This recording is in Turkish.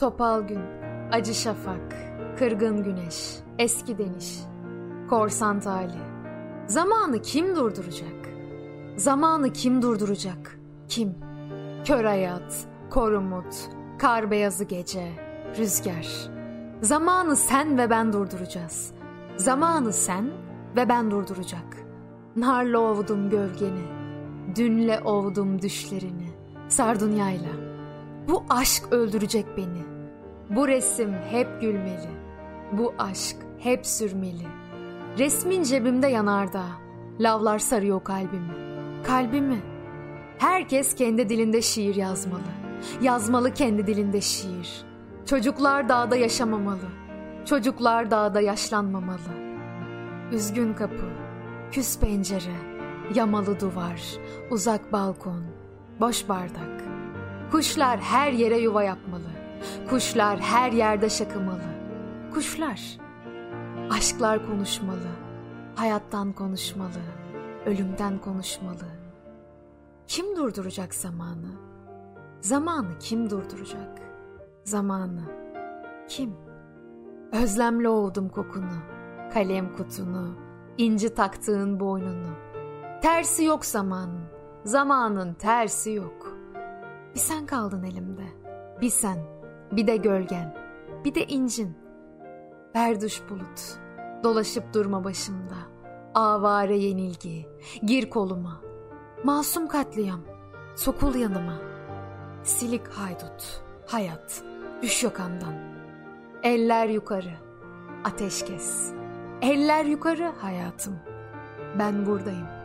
Topal gün, acı şafak, kırgın güneş, eski deniş, korsan tali. Zamanı kim durduracak? Zamanı kim durduracak? Kim? Kör hayat, korumut, kar beyazı gece, rüzgar. Zamanı sen ve ben durduracağız. Zamanı sen ve ben durduracak. Narla ovdum gölgeni, dünle ovdum düşlerini, sardunyayla. Bu aşk öldürecek beni. Bu resim hep gülmeli. Bu aşk hep sürmeli. Resmin cebimde yanardağ. Lavlar sarıyor kalbimi. Kalbimi. Herkes kendi dilinde şiir yazmalı. Yazmalı kendi dilinde şiir. Çocuklar dağda yaşamamalı. Çocuklar dağda yaşlanmamalı. Üzgün kapı, küs pencere, yamalı duvar, uzak balkon, boş bardak. Kuşlar her yere yuva yapmalı. Kuşlar her yerde şakımalı. Kuşlar. Aşklar konuşmalı. Hayattan konuşmalı. Ölümden konuşmalı. Kim durduracak zamanı? Zamanı kim durduracak? Zamanı. Kim? Özlemle ovdum kokunu. Kalem kutunu. inci taktığın boynunu. Tersi yok zamanın. Zamanın tersi yok. Bir sen kaldın elimde. Bir sen. Bir de gölgen. Bir de incin. Berduş bulut. Dolaşıp durma başımda. Avare yenilgi. Gir koluma. Masum katliam. Sokul yanıma. Silik haydut. Hayat. Düş yakamdan. Eller yukarı. Ateş kes. Eller yukarı hayatım. Ben buradayım.